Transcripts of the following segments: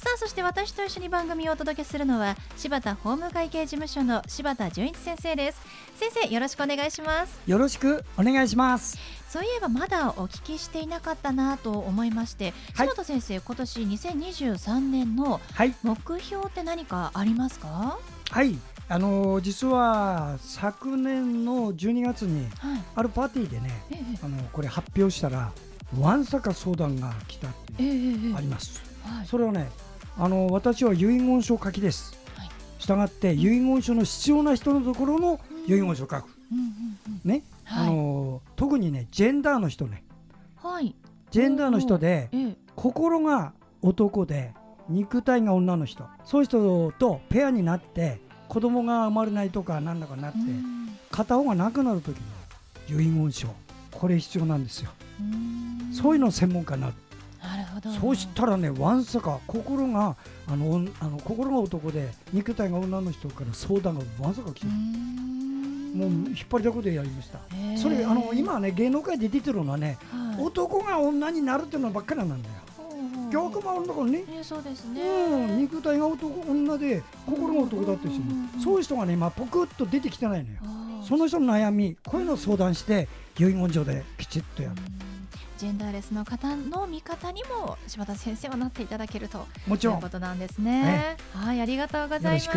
さあそして私と一緒に番組をお届けするのは柴田法務会計事務所の柴田純一先生です。先生よろしくお願いします。よろしくお願いします。そういえばまだお聞きしていなかったなと思いまして、はい。柴田先生今年2023年のはい。目標って何かありますか？はい。あのー実は昨年の12月にはい。あるパーティーでねええ。あのこれ発表したらわんさか相談が来たってええいうええ。あります。はい。それはねあの私は遺言書書きです。はい。したがって遺言書の必要な人のところの遺言書を書く。ね。はい。あのー特にねジェンダーの人ね。はい。ジェンダーの人でええ。心が男で肉体が女の人。そういう人とペアになって子供が生まれないとかなんだかなってうん。片方がなくなる時の遺言書。これ必要なんですよ。うん。そういうの専門家になるそうしたらねわんさか心があのあの心が男で肉体が女の人から相談がわんさか来てうん。もう引っ張りだこでやりました。それあの今はね芸能界で出てるのはねはい。男が女になるっていうのばっかりなんだよ。逆もあるんだからね。ええそうですね。うん、肉体が男女で心が男だって人うんうんうんうんそういう人がね今ポクッと出てきてないのよ。ああその人の悩みこういうのを相談して遺言書できちっとやるジェンダーレスの方の味方にも柴田先生はなっていただけるともちろというんことなんですね。はい、ありがとうございます。さ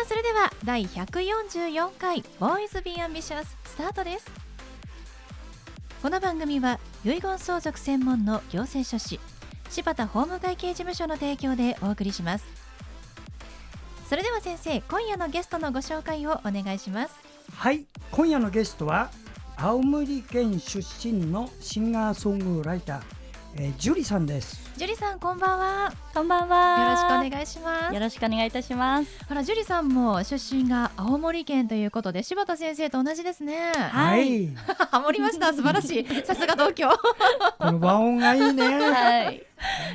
あ、それでは第144回ボーイズビーアンビシャススタートです。この番組は遺言相続専門の行政書士柴田法務会計事務所の提供でお送りします。それでは先生、今夜のゲストのご紹介をお願いします。はい今夜のゲストは青森県出身のシンガーソングライター、えー、ジュリさんですジュリさん、こんばんは。こんばんよは。ろしくお願いしますよ。ろしくお願いいたします。ほら、ジュリさんも出身が青森県ということで、柴田先生と同じですね。はい ハモりました。素晴らしい。さすが同郷。この和音がいいねはい。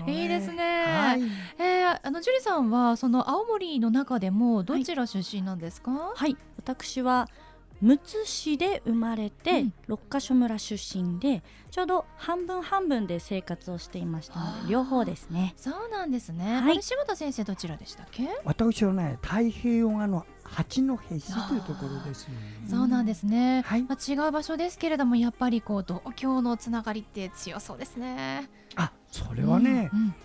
いいですねはいえー、あのジュリさんはその青森の中でもどちら出身なんですか？はい。私はむつ市で生まれて、うん六ヶ所村出身で、ちょうど半分半分で生活をしていましたので、両方ですね。そうなんですね。はいあれ柴田先生どちらでしたっけ？私はね太平洋側の八戸市というところですねそうなんですね。はいまあ違う場所ですけれどもやっぱりこう同郷のつながりって強そうですね。あそれはね、うんうん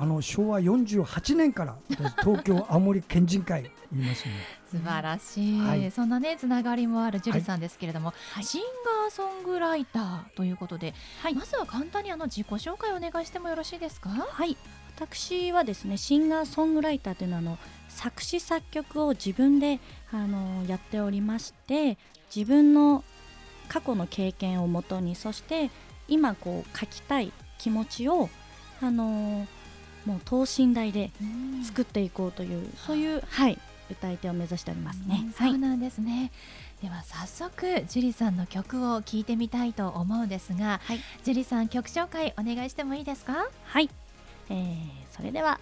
あの昭和48年から東京青森県人会いますね。素晴らしい、はい。そんなねつながりもあるジュリさんですけれども、はい。シンガーソングライターということで、はい。まずは簡単にあの自己紹介をお願いしてもよろしいですか？はい。私はですね、シンガーソングライターというのはあの作詞作曲を自分であのやっておりまして、自分の過去の経験をもとに、そして今こう書きたい気持ちをあのもう等身大で作っていこうという、そういうはい歌い手を目指しておりますねそうい。なんですね。では早速ジュリさんの曲を聴いてみたいと思うんですが、はいジュリさん曲紹介お願いしてもいいですか？はい。えー、それでは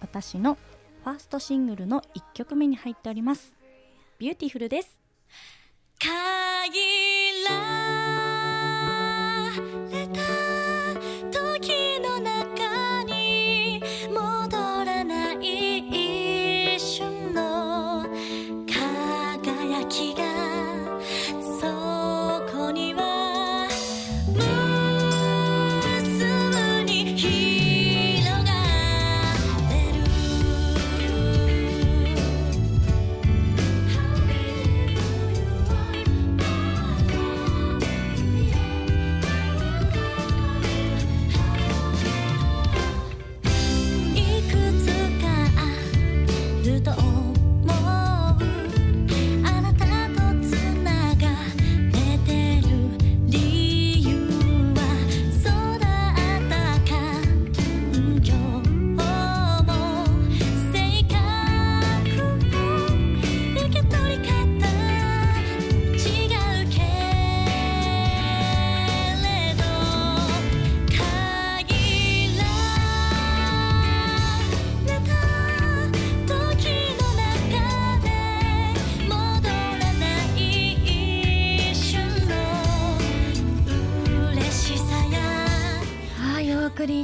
私のファーストシングルの1曲目に入っております。 Beautiful です。限ら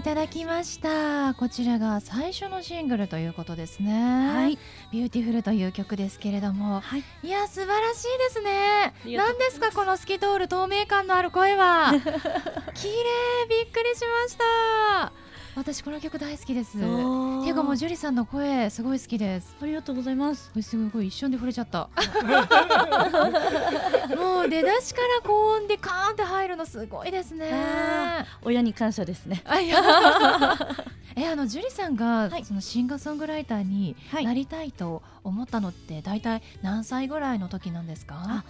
ただきました。こちらが最初のシングルということですね。はい。 Beautiful という曲ですけれども。はい。いや素晴らしいですね。何ですかこの透き通る透明感のある声は。綺麗びっくりしました私この曲大好きです。ていうかもうジュリさんの声すごい好きです。ありがとうございます。これすごい一瞬で触れちゃった。もう出だしから高音でカーンって入るのすごいですね。あ親に感謝ですね。あいや。えあのジュリさんが、はい。そのシンガーソングライターにはい。なりたいと思ったのって大体何歳ぐらいの時なんですか？あ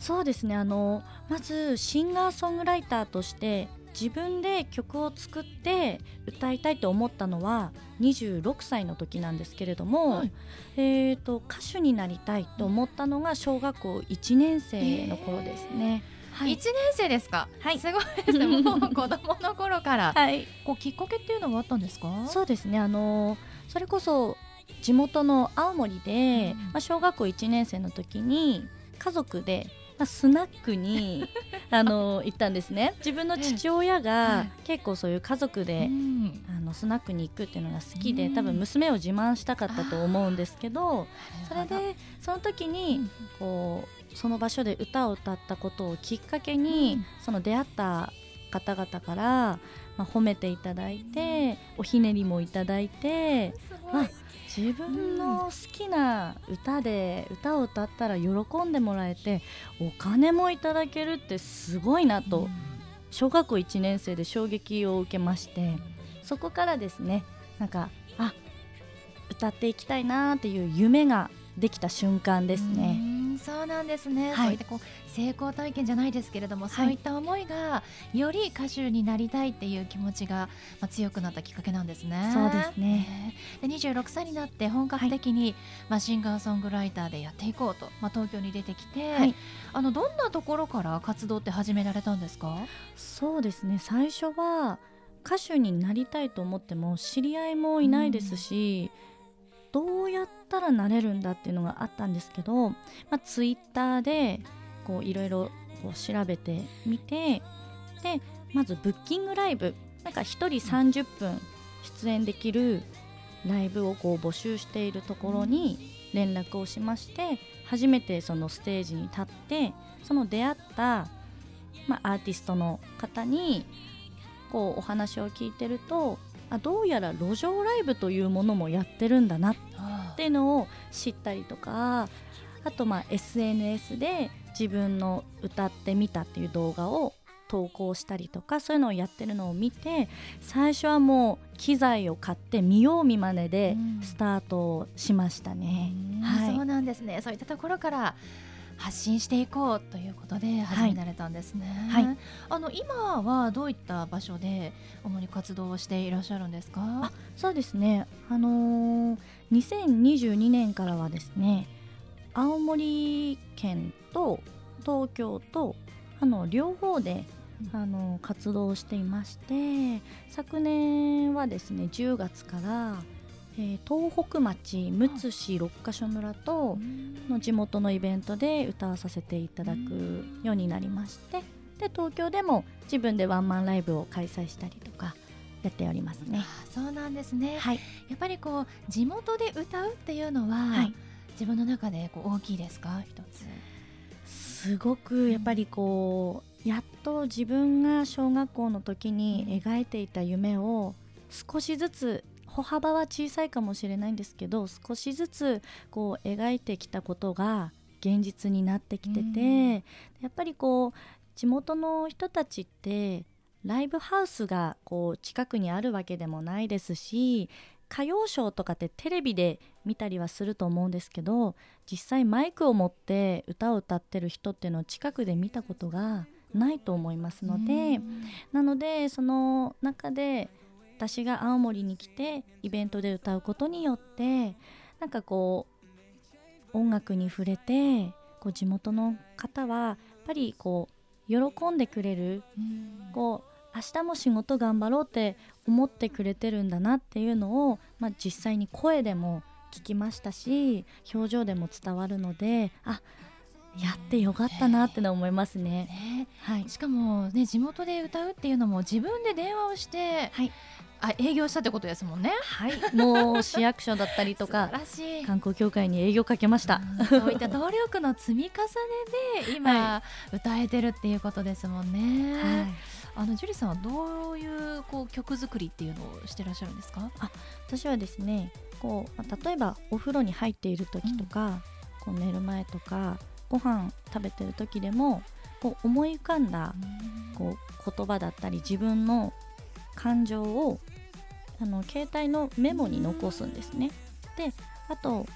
そうですね。あのまずシンガーソングライターとして自分で曲を作って歌いたいと思ったのは26歳の時なんですけれども、はい。えー、と歌手になりたいと思ったのが小学校1年生の頃ですね。はい。一年生ですか、はい。すごいですね。もう子供の頃から、はい、こうきっかけっていうのはあったんですか？そうですね。あのそれこそ地元の青森で、うん。まあ、小学校1年生の時に家族で、まあ、スナックに あの行ったんですね。自分の父親はがい。結構そういう家族うで、ん。あのスナックに行くっていうのが好きで、うん。多分娘を自慢したかったと思うんですけどそれでその時にこうその場所で歌を歌ったことをきっかけに、うん。その出会った方々から、まあ、褒めていただいておひねりもいただいてあ自分の好きな歌で歌を歌ったら喜んでもらえてお金もいただけるってすごいなと、小学校1年生で衝撃を受けましてそこからですねなんかあ歌っていきたいなっていう夢ができた瞬間ですね。うんそうなんですね、はい。そういったこう成功体験じゃないですけれども、そういった思いがより歌手になりたいっていう気持ちが、まあ、強くなったきっかけなんですね。そうですね。で26歳になって本格的に、まあ、シンガーソングライターでやっていこうと、まあ、東京に出てきて、はい。あのどんなところから活動って始められたんですか？そうですね。最初は歌手になりたいと思っても知り合いもいないですし、どうやったらなれるんだっていうのがあったんですけど、まあ、ツイッターでこういろいろこう調べてみてでまずブッキングライブ。なんか1人30分出演できるライブをこう募集しているところに連絡をしまして初めてそのステージに立ってその出会った、まあ、アーティストの方にこうお話を聞いてるとあどうやら路上ライブというものもやってるんだなっていうのを知ったりとかあとまあ SNS で自分の歌ってみたっていう動画を投稿したりとかそういうのをやってるのを見て最初はもう機材を買って見よう見まねでうん。スタートをしましたね。うんはい。そうなんですね。そういったところから発信していこうということで始められたんですね、はい。あの今はどういった場所で主に活動をしていらっしゃるんですか？あそうですね、あのー2022年からはですね青森県と東京とあの両方で、あの活動をしていまして昨年はですね10月から、えー東北町むつ市六ヶ所村との地元のイベントで歌わさせていただくようになりましてで東京でも自分でワンマンライブを開催したりとかやっておりますね。あそうなんですね、はい、やっぱりこう地元で歌うっていうのは、はい。自分の中でこう大きいですか？一つ。すごくやっぱりこうやっと自分が小学校の時に描いていた夢を少しずつ歩幅は小さいかもしれないんですけど少しずつこう描いてきたことが現実になってきてて、うん。やっぱりこう地元の人たちってライブハウスがこう近くにあるわけでもないですし歌謡ショーとかってテレビで見たりはすると思うんですけど実際マイクを持って歌を歌ってる人っていうのを近くで見たことがないと思いますので、うん。なのでその中で私が青森に来てイベントで歌うことによってなんかこう音楽に触れてこう地元の方はやっぱりこう喜んでくれるうん。こう明日も仕事頑張ろうって思ってくれてるんだなっていうのを、まあ、実際に声でも聞きましたし表情でも伝わるのであやってよかったなって思いますね。ね。はい、しかもね地元で歌うっていうのも自分で電話をしてはいあ営業したってことですもんね。はい。もう市役所だったりとか観光協会に営業かけました。うん。そういった努力の積み重ねで今、歌えてるっていうことですもんね、はい。あのジュリさんはどういうこう曲作りっていうのをしてらっしゃるんですか？私はですねこうまあ例えばお風呂に入っている時とか、こう寝る前とかご飯食べてる時でもこう思い浮かんだこう言葉だったり自分の感情をあの携帯のメモに残すんですね。であと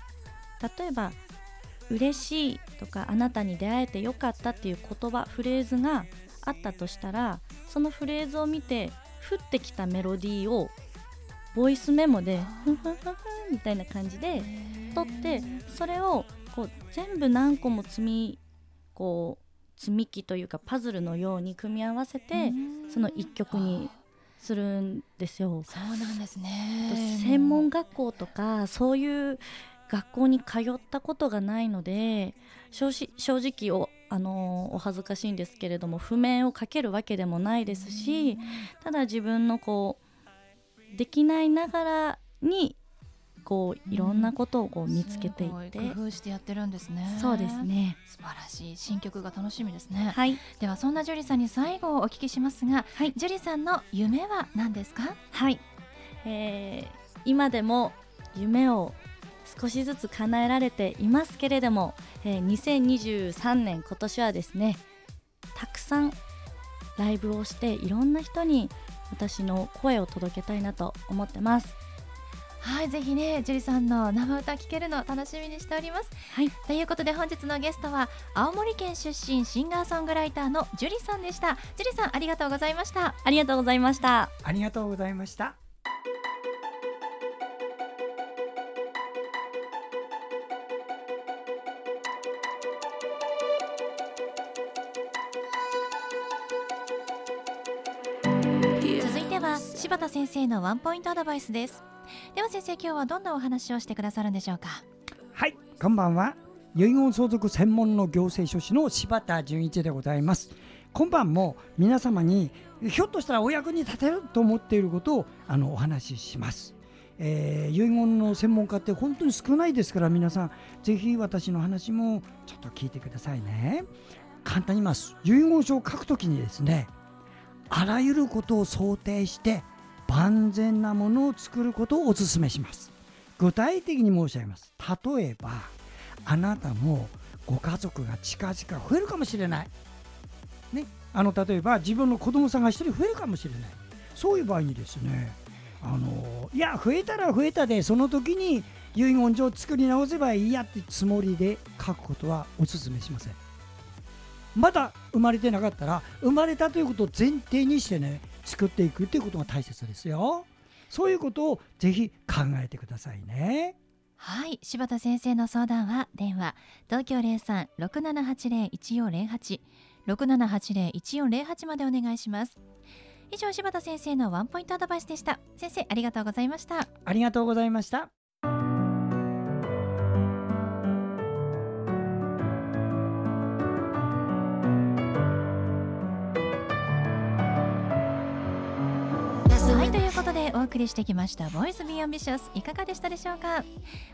例えば「嬉しい」とか「あなたに出会えてよかった」っていう言葉フレーズがあったとしたらそのフレーズを見て降ってきたメロディーをボイスメモで「ふんふんふんふん」みたいな感じで取ってそれをこう全部何個も積みこう積み木というかパズルのように組み合わせてその一曲にするんですよ。そうなんですね専門学校とかそういう学校に通ったことがないので正直正直おあのお恥ずかしいんですけれども譜面をかけるわけでもないですしただ自分のこうできないながらにこういろんなことをこう見つけていって。すごい工夫してやってるんですね。そうですね。素晴らしい新曲が楽しみですね、はい。ではそんなジュリさんに最後お聞きしますが、はい。ジュリさんの夢は何ですか？はい、えー今でも夢を少しずつ叶えられていますけれども、えー2023年今年はですねたくさんライブをしていろんな人に私の声を届けたいなと思ってますはいぜひねジュリさんの生歌聴けるのを楽しみにしております。はい。ということで本日のゲストは青森県出身シンガーソングライターのジュリさんでした。ジュリさんありがとうございました。ありがとうございました。ありがとうございました。続いては柴田先生のワンポイントアドバイスですでは先生今日はどんなお話をしてくださるんでしょうか？はいこんばんは。遺言相続専門の行政書士の柴田純一でございます。今晩も皆様にひょっとしたらお役に立てると思っていることをあのお話しします。えー遺言の専門家って本当に少ないですから皆さんぜひ私の話もちょっと聞いてくださいね。簡単に言います。遺言書を書くときにですねあらゆることを想定して万全なものを作ることをお勧めします。具体的に申し上げます。例えばあなたのご家族が近々増えるかもしれない、ね、あの例えば自分の子供さんが一人増えるかもしれない。そういう場合にですねあのいや増えたら増えたでその時に遺言状を作り直せばいいやってつもりで書くことはお勧めしません。まだ生まれてなかったら生まれたということを前提にしてね作っていくっていうことが大切ですよ。そういうことをぜひ考えてくださいね。はい。柴田先生の相談は電話東京0367801408 6780-1408までお願いします。以上柴田先生のワンポイントアドバイスでした。先生ありがとうございました。ありがとうございましたお送りしてきました「ボイスビーアンビシャスいかがでしたでしょうか？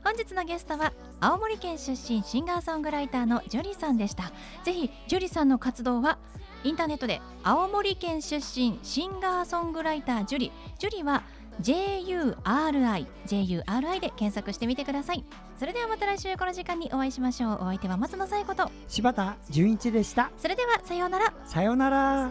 本日のゲストは青森県出身シンガーソングライターのジュリさんでした。ぜひジュリさんの活動はインターネットで青森県出身シンガーソングライタージュリ。ジュリは JURI JURI で検索してみてください。それではまた来週この時間にお会いしましょう。お相手は松野紗友子と。柴田純一でした。それではさようなら。さようなら